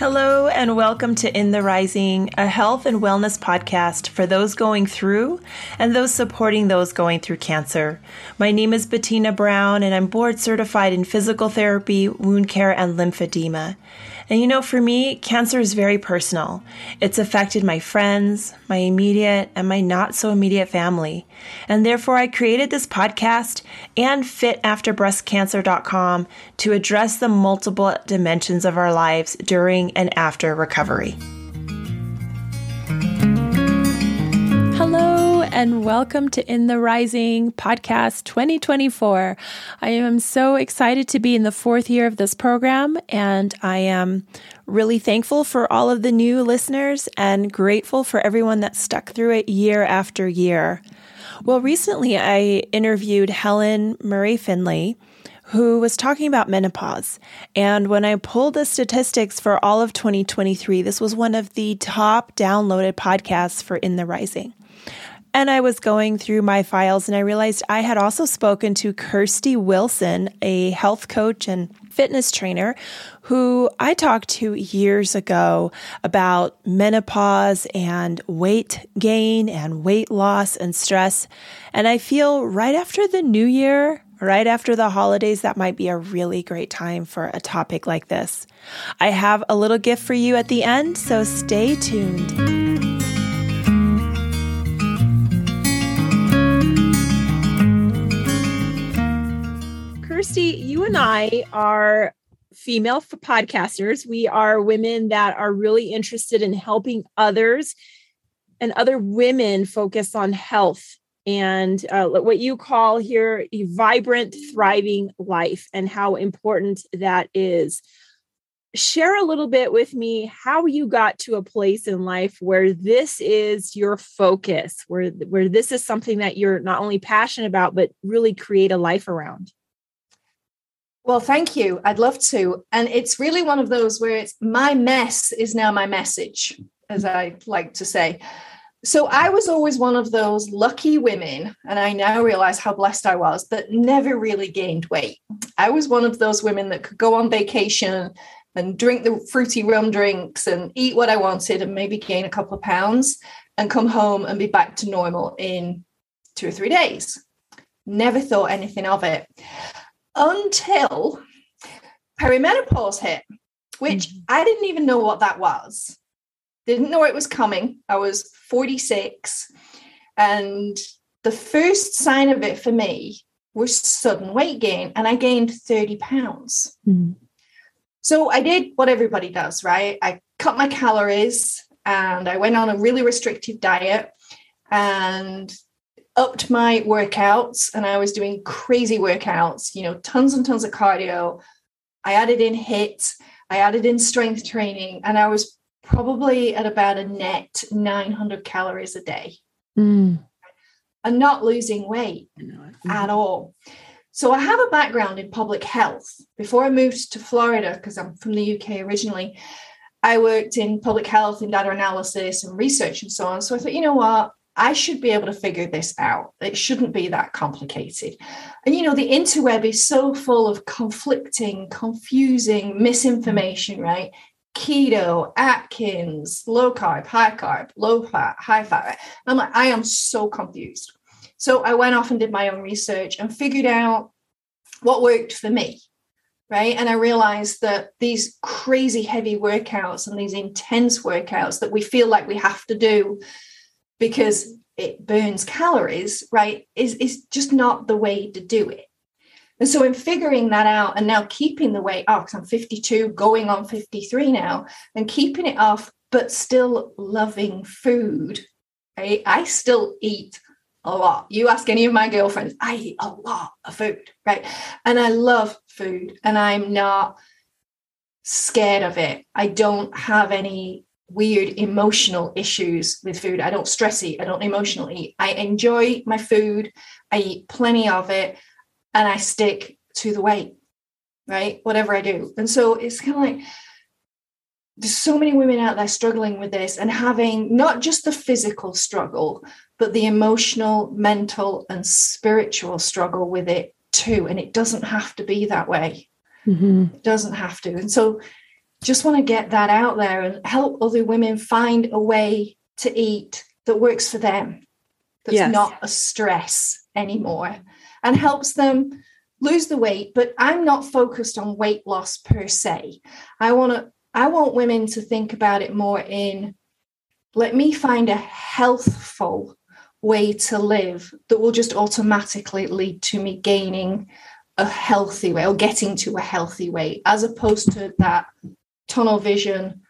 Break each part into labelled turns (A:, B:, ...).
A: Hello, and welcome to In the Rising, a health and wellness podcast for those going through and those supporting those going through cancer. My name is Bettina Brown, and I'm board certified in physical therapy, wound care, and lymphedema. And you know, for me, cancer is very personal. It's affected my friends, my immediate, and my not so immediate family. And therefore, I created this podcast and fitafterbreastcancer.com to address the multiple dimensions of our lives during and after recovery. And welcome to In the Rising podcast 2024. I am so excited to be in the fourth year of this program, and I am really thankful for all of the new listeners and grateful for everyone that stuck through it year after year. Well, recently I interviewed Helen Murray Finley who was talking about menopause. And when I pulled the statistics for all of 2023, this was one of the top downloaded podcasts for In the Rising. And I was going through my files and I realized I had also spoken to Kirstie Wilson, a health coach and fitness trainer who I talked to years ago about menopause and weight gain and weight loss and stress. And I feel right after the new year, right after the holidays, that might be a really great time for a topic like this. I have a little gift for you at the end, so stay tuned. Kirstie, you and I are female podcasters. We are women that are really interested in helping others and other women focus on health and uh, what you call here a vibrant, thriving life and how important that is. Share a little bit with me how you got to a place in life where this is your focus, where, where this is something that you're not only passionate about, but really create a life around.
B: Well, thank you. I'd love to. And it's really one of those where it's my mess is now my message, as I like to say. So I was always one of those lucky women, and I now realize how blessed I was, that never really gained weight. I was one of those women that could go on vacation and drink the fruity rum drinks and eat what I wanted and maybe gain a couple of pounds and come home and be back to normal in two or three days. Never thought anything of it until perimenopause hit, which mm-hmm. I didn't even know what that was. Didn't know it was coming. I was 46. And the first sign of it for me was sudden weight gain, and I gained 30 pounds. Mm-hmm. So I did what everybody does, right? I cut my calories and I went on a really restrictive diet. And upped my workouts and I was doing crazy workouts, you know, tons and tons of cardio. I added in HIIT, I added in strength training, and I was probably at about a net 900 calories a day. Mm. And not losing weight mm-hmm. at all. So I have a background in public health. Before I moved to Florida, because I'm from the UK originally, I worked in public health and data analysis and research and so on. So I thought, you know what? I should be able to figure this out. It shouldn't be that complicated. And you know, the interweb is so full of conflicting, confusing misinformation, right? Keto, Atkins, low carb, high carb, low fat, high fat. I'm like, I am so confused. So I went off and did my own research and figured out what worked for me. Right. And I realized that these crazy heavy workouts and these intense workouts that we feel like we have to do because it burns calories, right, is, is just not the way to do it. And so, in figuring that out and now keeping the weight off, I'm 52, going on 53 now, and keeping it off, but still loving food, right? I still eat a lot. You ask any of my girlfriends, I eat a lot of food, right? And I love food and I'm not scared of it. I don't have any weird emotional issues with food. I don't stress eat, I don't emotional eat. I enjoy my food, I eat plenty of it, and I stick to the weight, right? Whatever I do. And so it's kind of like there's so many women out there struggling with this and having not just the physical struggle, but the emotional, mental, and spiritual struggle with it too. And it doesn't have to be that way. Mm-hmm. It doesn't have to. And so just want to get that out there and help other women find a way to eat that works for them, that's yes. not a stress anymore, and helps them lose the weight. But I'm not focused on weight loss per se. I want to. I want women to think about it more in let me find a healthful way to live that will just automatically lead to me gaining a healthy way or getting to a healthy weight as opposed to that tunnel vision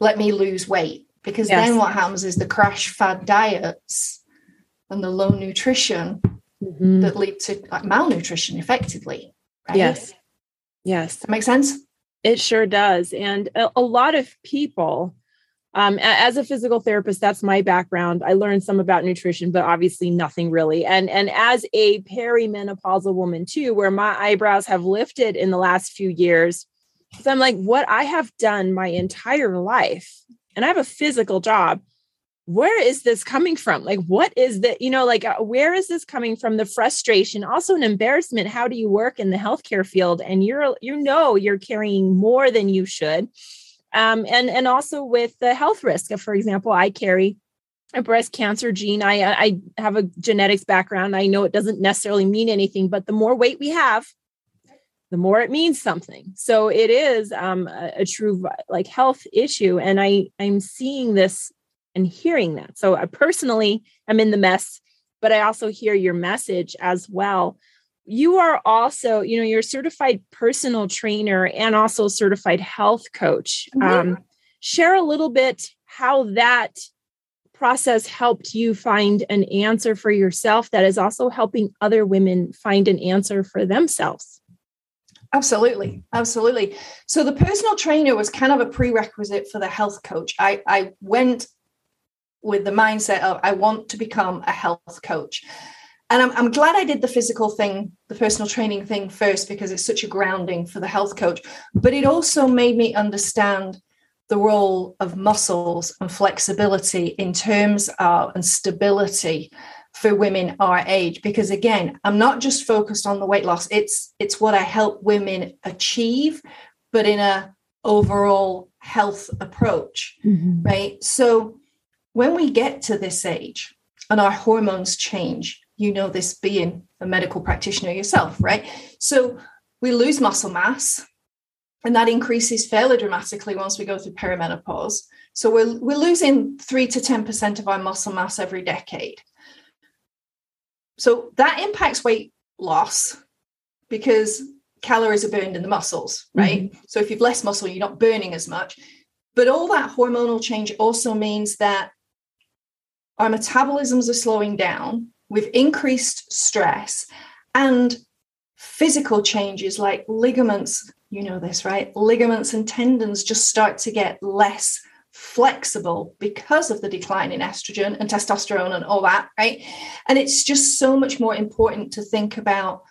B: let me lose weight. Because yes. then what happens is the crash fad diets and the low nutrition mm-hmm. that lead to like malnutrition effectively
C: right? yes. Yes.
B: That makes sense?
C: It sure does. And a, a lot of people um, as a physical therapist that's my background. I learned some about nutrition but obviously nothing really. And and as a perimenopausal woman too where my eyebrows have lifted in the last few years so i'm like what i have done my entire life and i have a physical job where is this coming from like what is that? you know like uh, where is this coming from the frustration also an embarrassment how do you work in the healthcare field and you're you know you're carrying more than you should um, and and also with the health risk. For example, I carry a breast cancer gene. I I have a genetics background. I know it doesn't necessarily mean anything, but the more weight we have, the more it means something. So it is um, a, a true like health issue, and I I'm seeing this and hearing that. So I personally I'm in the mess, but I also hear your message as well you are also you know you're a certified personal trainer and also certified health coach mm-hmm. um, share a little bit how that process helped you find an answer for yourself that is also helping other women find an answer for themselves
B: absolutely. Mm. Absolutely. So the personal trainer was kind of a prerequisite for the health coach. I i went with the mindset of i want to become a health coach. And I'm, I'm glad I did the physical thing, the personal training thing first, because it's such a grounding for the health coach. But it also made me understand the role of muscles and flexibility in terms of and stability for women our age because again i'm not just focused on the weight loss it's it's what i help women achieve but in a overall health approach mm-hmm. right so when we get to this age and our hormones change you know this being a medical practitioner yourself, right? So we lose muscle mass, and that increases fairly dramatically once we go through perimenopause. So we're, we're losing 3 to 10% of our muscle mass every decade. So that impacts weight loss because calories are burned in the muscles, right? Mm-hmm. So if you've less muscle, you're not burning as much. But all that hormonal change also means that our metabolisms are slowing down with increased stress and physical changes like ligaments, you know this, right? Ligaments and tendons just start to get less flexible because of the decline in estrogen and testosterone and all that, right? And it's just so much more important to think about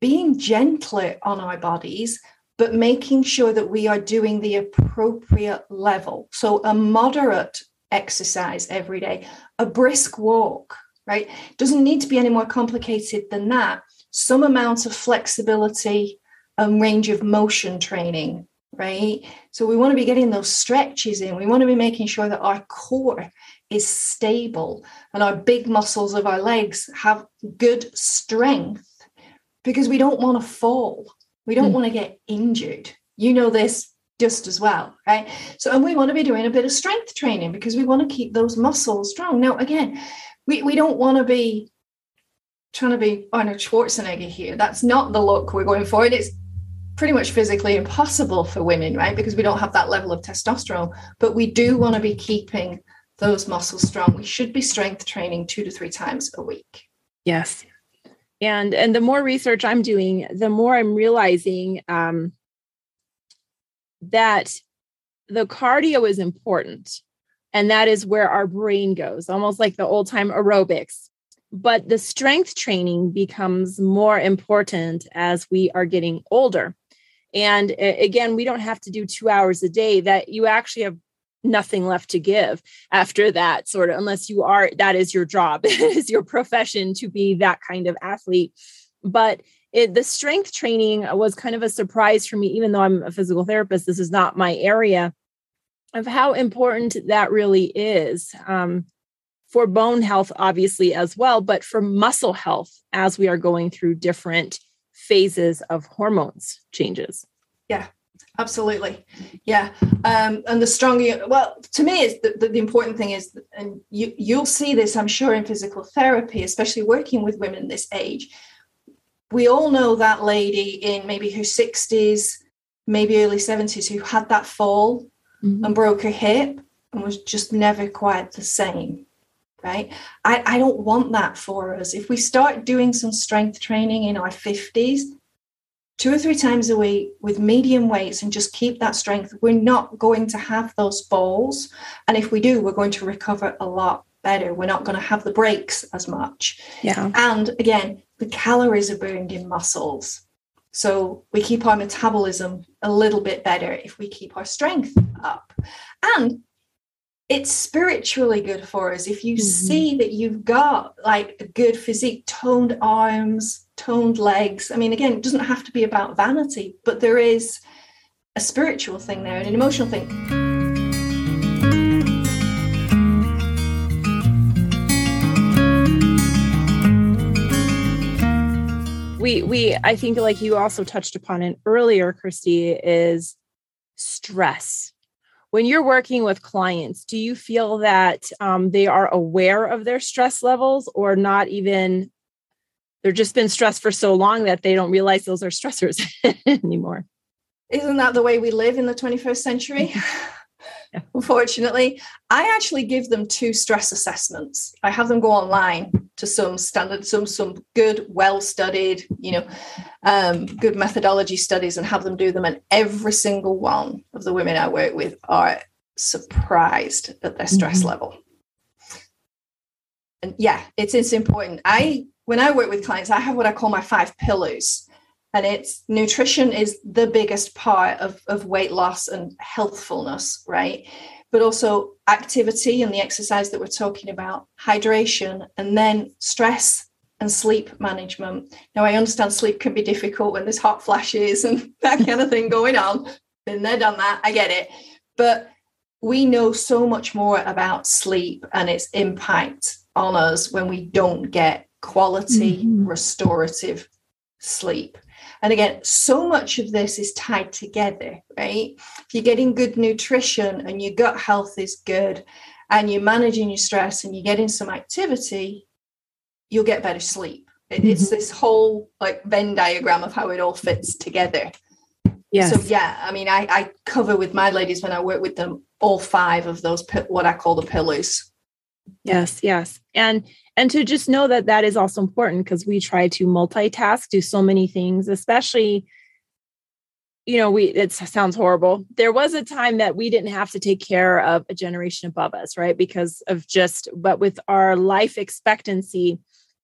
B: being gentler on our bodies, but making sure that we are doing the appropriate level. So, a moderate exercise every day, a brisk walk, right? Doesn't need to be any more complicated than that. Some amount of flexibility and range of motion training, right? So we want to be getting those stretches in. We want to be making sure that our core is stable and our big muscles of our legs have good strength because we don't want to fall. We don't mm. want to get injured. You know this just as well, right? So, and we want to be doing a bit of strength training because we want to keep those muscles strong. Now, again, we, we don't want to be trying to be Arnold Schwarzenegger here. That's not the look we're going for. It's pretty much physically impossible for women, right? Because we don't have that level of testosterone. But we do want to be keeping those muscles strong. We should be strength training two to three times a week.
C: Yes. And and the more research I'm doing, the more I'm realizing um, that the cardio is important and that is where our brain goes, almost like the old time aerobics. But the strength training becomes more important as we are getting older. And again, we don't have to do two hours a day, that you actually have nothing left to give after that sort of unless you are that is your job is your profession to be that kind of athlete but it, the strength training was kind of a surprise for me, even though I'm a physical therapist. This is not my area of how important that really is um, for bone health, obviously, as well, but for muscle health as we are going through different phases of hormones changes.
B: Yeah, absolutely yeah um, and the stronger well to me is the, the, the, important thing is and you you'll see this i'm sure in physical therapy especially working with women this age we all know that lady in maybe her 60s maybe early 70s who had that fall mm-hmm. and broke her hip and was just never quite the same right I, I don't want that for us if we start doing some strength training in our 50s two or three times a week with medium weights and just keep that strength, we're not going to have those falls. And if we do, we're going to recover a lot better. We're not going to have the breaks as much.
C: Yeah.
B: And again, the calories are burned in muscles. So we keep our metabolism a little bit better if we keep our strength up. And it's spiritually good for us if you mm-hmm. see that you've got like a good physique, toned arms, toned legs. I mean, again, it doesn't have to be about vanity, but there is a spiritual thing there and an emotional thing.
C: We we I think like you also touched upon it earlier, Christy, is stress. When you're working with clients, do you feel that um, they are aware of their stress levels or not even they're just been stressed for so long that they don't realize those are stressors anymore.
B: Isn't that the way we live in the 21st century? yeah. Unfortunately, I actually give them two stress assessments. I have them go online to some standard, some some good, well-studied, you know, um, good methodology studies, and have them do them. And every single one of the women I work with are surprised at their stress mm-hmm. level. And yeah, it's it's important. I when I work with clients, I have what I call my five pillars. And it's nutrition is the biggest part of, of weight loss and healthfulness, right? But also activity and the exercise that we're talking about, hydration, and then stress and sleep management. Now, I understand sleep can be difficult when there's hot flashes and that kind of thing going on. Been there, done that. I get it. But we know so much more about sleep and its impact on us when we don't get quality mm-hmm. restorative sleep. And again, so much of this is tied together, right? If you're getting good nutrition and your gut health is good and you're managing your stress and you're getting some activity, you'll get better sleep. It's mm-hmm. this whole like Venn diagram of how it all fits together.
C: Yes.
B: So yeah, I mean, I, I cover with my ladies when I work with them all five of those what I call the pillars.
C: Yes, yes, and and to just know that that is also important because we try to multitask do so many things especially you know we it sounds horrible there was a time that we didn't have to take care of a generation above us right because of just but with our life expectancy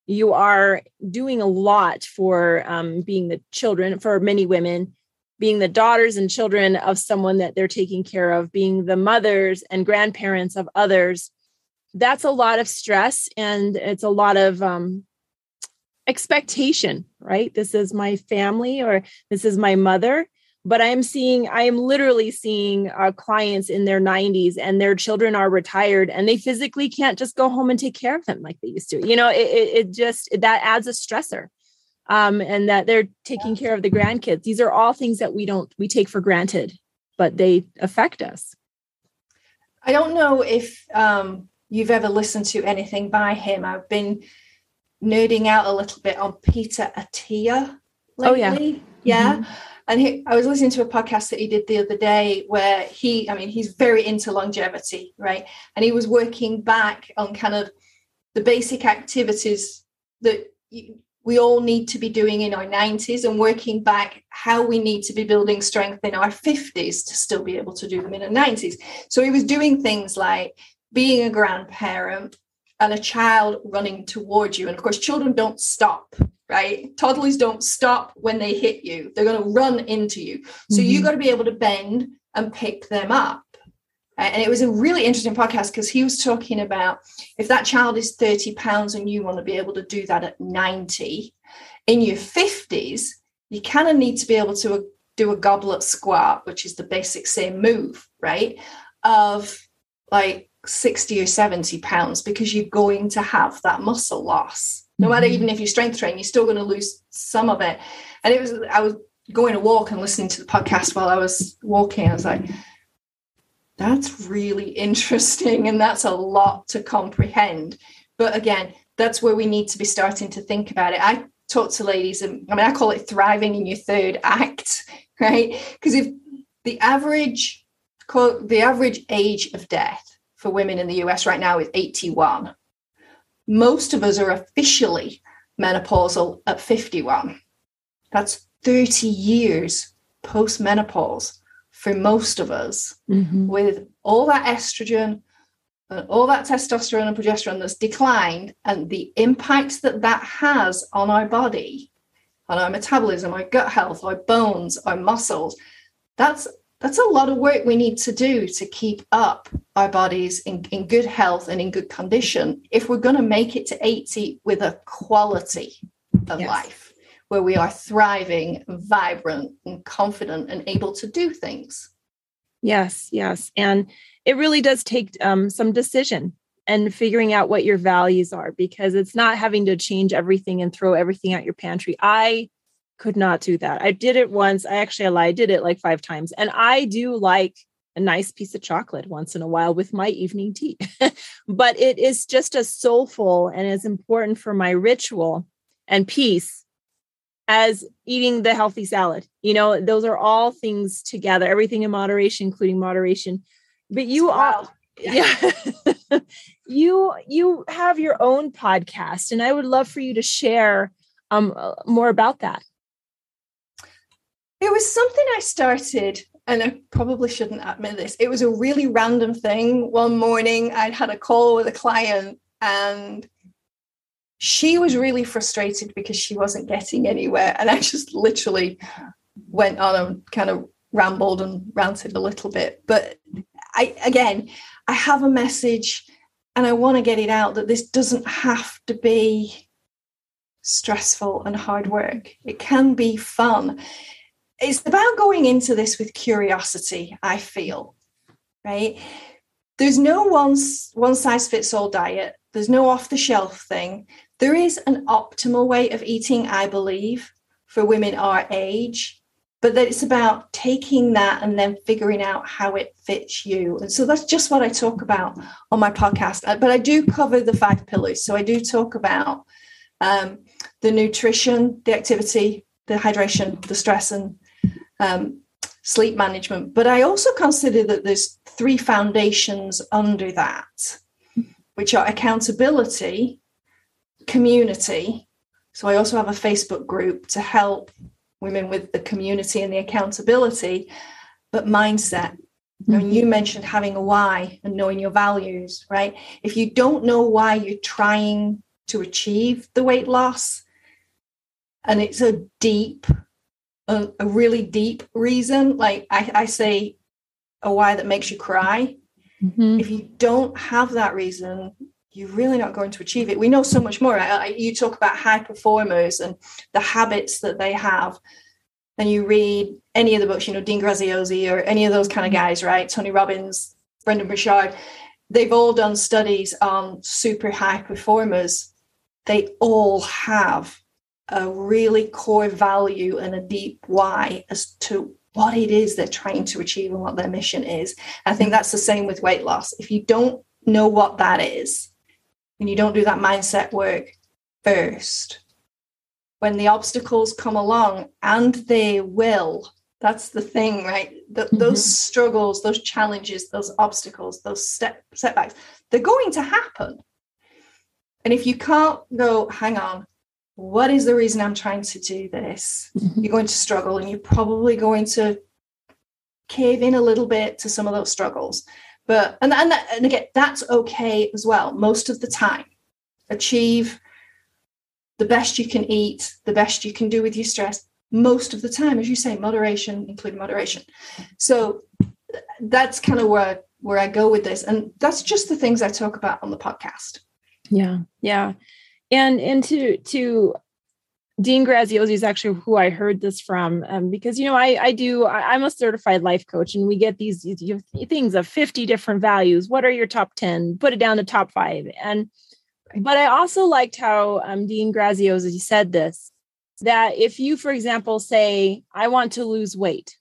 C: you are doing a lot for um, being the children for many women being the daughters and children of someone that they're taking care of being the mothers and grandparents of others that's a lot of stress and it's a lot of um, expectation, right? This is my family or this is my mother. But I'm seeing, I am literally seeing uh, clients in their 90s and their children are retired and they physically can't just go home and take care of them like they used to. You know, it, it just, that adds a stressor. Um, and that they're taking care of the grandkids. These are all things that we don't, we take for granted, but they affect us.
B: I don't know if um, you've ever listened to anything by him. I've been nerding out a little bit on Peter Attia lately. Oh,
C: yeah.
B: Yeah. Mm-hmm. And he, I was listening to a podcast that he did the other day where he, I mean, he's very into longevity, right? And he was working back on kind of the basic activities that we all need to be doing in our 90s and working back how we need to be building strength in our 50s to still be able to do them in our 90s. So he was doing things like being a grandparent and a child running towards you. And of course, children don't stop, right? Toddlers don't stop when they hit you, they're going to run into you. So mm-hmm. you got to be able to bend and pick them up. And it was a really interesting podcast because he was talking about if that child is 30 pounds and you want to be able to do that at 90, In your 50s, you kind of need to be able to do a goblet squat, which is the basic same move, right? Of like 60 or 70 pounds because you're going to have that muscle loss. No matter mm-hmm. even if you strength train, you're still going to lose some of it. And it was, I was going to walk and listening to the podcast while I was walking. I was like, that's really interesting. And that's a lot to comprehend. But again, that's where we need to be starting to think about it. I talk to ladies, and I mean, I call it thriving in your third act, right? Because if the average quote the average age of death for women in the US right now is 81. Most of us are officially menopausal at 51. That's 30 years post menopause for most of us mm-hmm. with all that estrogen and all that testosterone and progesterone that's declined and the impact that that has on our body on our metabolism our gut health our bones our muscles that's that's a lot of work we need to do to keep up our bodies in, in good health and in good condition if we're going to make it to 80 with a quality of yes. life where we are thriving vibrant and confident and able to do things
C: yes yes and it really does take um, some decision and figuring out what your values are because it's not having to change everything and throw everything out your pantry i could not do that. I did it once. I actually I lied. I did it like five times. And I do like a nice piece of chocolate once in a while with my evening tea. but it is just as soulful and as important for my ritual and peace as eating the healthy salad. You know, those are all things together, everything in moderation, including moderation. But you are yeah. you you have your own podcast and I would love for you to share um more about that.
B: It was something I started, and I probably shouldn't admit this. It was a really random thing. One morning, I'd had a call with a client, and she was really frustrated because she wasn't getting anywhere. And I just literally went on and kind of rambled and ranted a little bit. But I, again, I have a message and I want to get it out that this doesn't have to be stressful and hard work. It can be fun it's about going into this with curiosity, I feel, right? There's no one, one size fits all diet, there's no off the shelf thing. There is an optimal way of eating, I believe, for women our age, but that it's about taking that and then figuring out how it fits you. And so that's just what I talk about on my podcast. Uh, but I do cover the five pillars. So I do talk about um, the nutrition, the activity, the hydration, the stress, and um, sleep management. But I also consider that there's three foundations under that, which are accountability, community. So I also have a Facebook group to help women with the community and the accountability, but mindset. Mm-hmm. you mentioned having a why and knowing your values, right? If you don't know why you're trying to achieve the weight loss, and it's a deep a, a really deep reason, like I, I, say a why that makes you cry, mm-hmm. if you don't have that reason, you're really not going to achieve it. We know so much more. You talk about high performers and the habits that they have. And you read any of the books, you know, Dean Graziosi or any of those kind of mm-hmm. guys, right? Tony Robbins, Brendon Burchard. They've all done studies on super high performers. They all have a really core value and a deep why as to what it is they're trying to achieve and what their mission is. I think that's the same with weight loss. If you don't know what that is, and you don't do that mindset work first, when the obstacles come along, and they will, that's the thing, right? Mm-hmm. Those struggles, those challenges, those obstacles, those step, setbacks, they're going to happen. And if you can't go, hang on, what is the reason I'm trying to do this? Mm-hmm. You're going to struggle and you're probably going to cave in a little bit to some of those struggles. But and and, that, and again, that's okay as well. Most of the time, achieve the best you can eat, the best you can do with your stress. Most of the time, as you say, moderation, including moderation. So that's kind of where where I go with this, and that's just the things I talk about on the podcast.
C: Yeah, yeah and and to to Dean Graziosi is actually who I heard this from um, because you know I I do I, am a certified life coach and we get these, these things of 50 different values. What are your top 10? Put it down to top five. And but I also liked how um, Dean Graziosi said this that if you, for example, say I want to lose weight,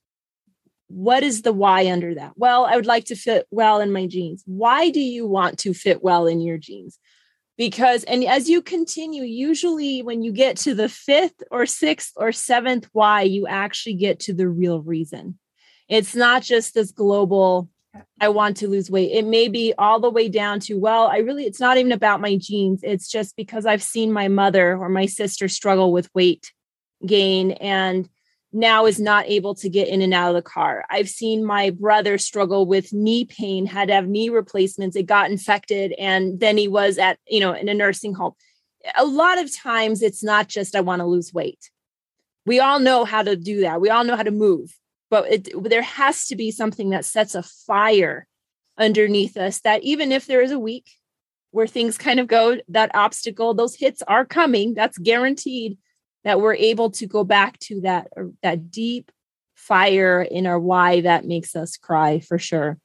C: what is the why under that? Well, I would like to fit well in my jeans. Why do you want to fit well in your jeans? Because and as you continue usually when you get to the fifth or sixth or seventh why you actually get to the real reason. It's not just this global i want to lose weight. It may be all the way down to well i really it's not even about my jeans. It's just because i've seen my mother or my sister struggle with weight gain and now is not able to get in and out of the car. I've seen my brother struggle with knee pain, had to have knee replacements. It got infected, and then he was at, you know, in a nursing home. A lot of times it's not just I want to lose weight. We all know how to do that. We all know how to move, but it, there has to be something that sets a fire underneath us that even if there is a week where things kind of go, that obstacle, those hits are coming, that's guaranteed that we're able to go back to that uh, that deep fire in our why that makes us cry for sure.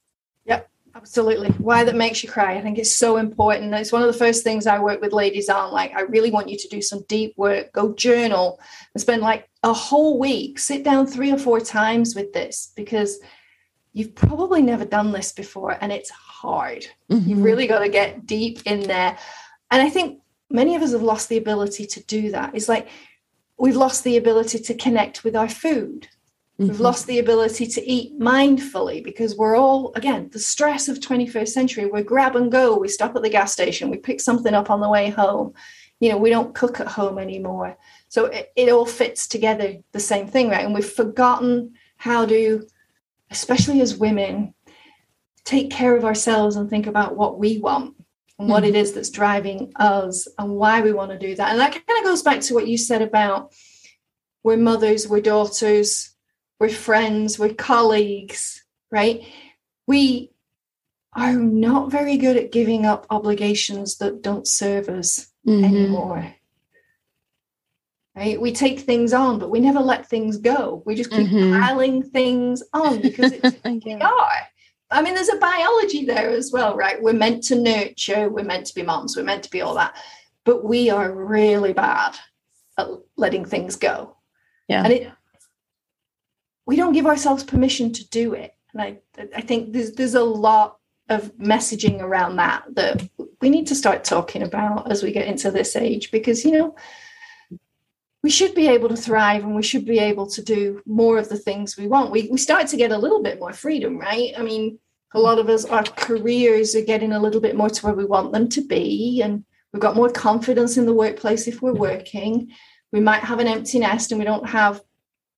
B: Yep absolutely. Why that makes you cry i think it's so important. It's one of the first things i work with ladies on like i really want you to do some deep work go journal and spend like a whole week. Sit down three or four times with this because you've probably never done this before and it's hard. Mm-hmm. you've really got to get deep in there. And i think many of us have lost the ability to do that. It's like we've lost the ability to connect with our food. Mm-hmm. We've lost the ability to eat mindfully because we're all, again, the stress of 21st century, we're grab and go. We stop at the gas station, we pick something up on the way home. You know, we don't cook at home anymore. So it, it all fits together the same thing, right? And we've forgotten how to, especially as women, take care of ourselves and think about what we want and what it mm-hmm. that's driving us and why we want to do that. And that kind of goes back to what you said about we're mothers, we're daughters, we're friends, we're colleagues, right? We are not very good at giving up obligations that don't serve us mm-hmm. anymore. Right? We take things on, but we never let things go. We just keep mm-hmm. piling things on because it's we are. I mean, there's a biology there as well, right? We're meant to nurture, we're meant to be moms, we're meant to be all that. But we are really bad at letting things go.
C: Yeah.
B: And it we don't give ourselves permission to do it. And I I think there's there's a lot of messaging around that that we need to start talking about as we get into this age because you know we should be able to thrive and we should be able to do more of the things we want. We, we start to get a little bit more freedom, right? I mean, a lot of us, our careers are getting a little bit more to where we want them to be. And we've got more confidence in the workplace if we're working. We might have an empty nest and we don't have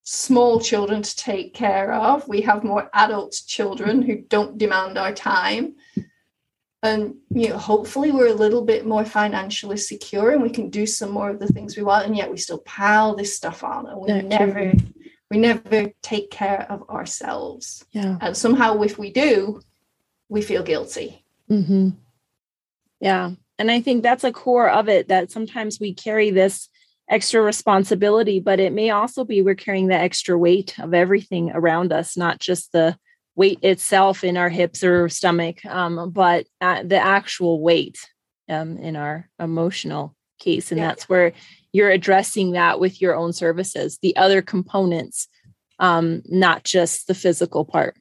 B: small children to take care of. We have more adult children who don't demand our time and you know hopefully we're a little bit more financially secure and we can do some more of the things we want and yet we still pile this stuff on and we yeah, never true. we never take care of ourselves
C: yeah
B: and somehow if we do we feel guilty
C: mm-hmm. yeah and i think that's a core of it that sometimes we carry this extra responsibility but it may also be we're carrying the extra weight of everything around us not just the weight itself in our hips or stomach, um, but the actual weight um, in our emotional case. And yeah. that's where you're addressing that with your own services, the other components, um, not just the physical part.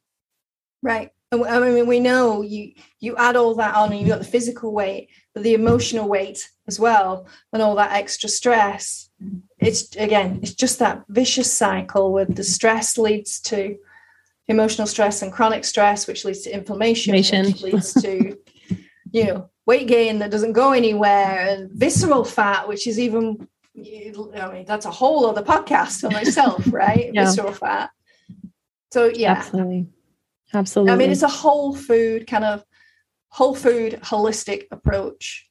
B: Right. I mean, we know you you add all that on, and you've got the physical weight, but the emotional weight as well, and all that extra stress. It's again, it's just that vicious cycle where the stress leads to emotional stress and chronic stress, which leads to inflammation,
C: Inflation.
B: which leads to, you know, weight gain that doesn't go anywhere, and visceral fat, which is even, I mean, that's a whole other podcast on itself, right? yeah. Visceral fat. So yeah,
C: absolutely, absolutely. I
B: mean, it's a whole food kind of whole food holistic approach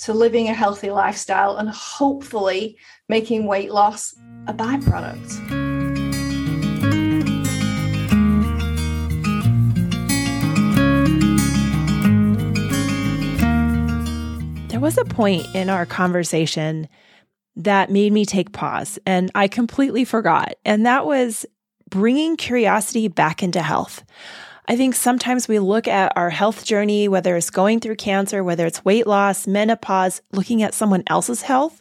B: to living a healthy lifestyle and hopefully making weight loss a byproduct.
C: Was a point in our conversation
A: that made me take pause and I completely forgot. And that was bringing curiosity back into health. I think sometimes we look at our health journey, whether it's going through cancer, whether it's weight loss, menopause, looking at someone else's health,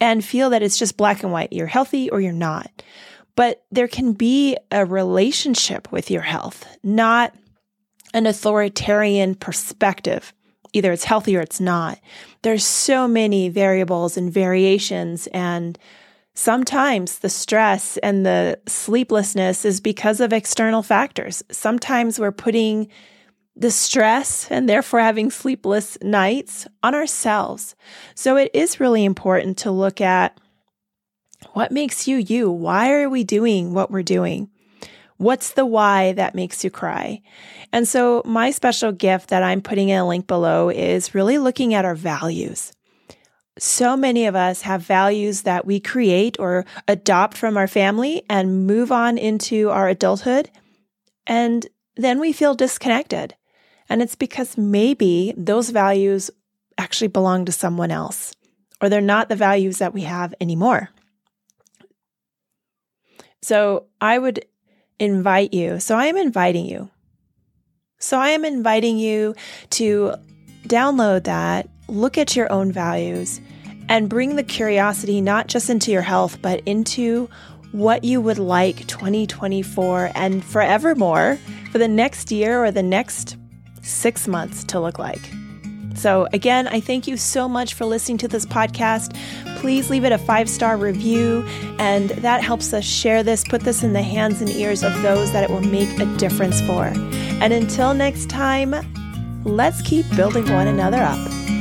A: and feel that it's just black and white. You're healthy or you're not. But there can be a relationship with your health, not an authoritarian perspective. Either it's healthy or it's not. There's so many variables and variations and Sometimes the stress and the sleeplessness is because of external factors. Sometimes we're putting the stress and therefore having sleepless nights on ourselves. So it is really important to look at what makes you you? Why are we doing what we're doing? What's the why that makes you cry? And so, my special gift that I'm putting in a link below is really looking at our values so many of us have values that we create or adopt from our family and move on into our adulthood. And then we feel disconnected. And it's because maybe those values actually belong to someone else, or they're not the values that we have anymore. So I would invite you. So I am inviting you. So I am inviting you to download that, look at your own values, and bring the curiosity not just into your health, but into what you would like 2024 and forevermore for the next year or the next six months to look like. So, again, I thank you so much for listening to this podcast. Please leave it a five star review, and that helps us share this, put this in the hands and ears of those that it will make a difference for. And until next time, let's keep building one another up.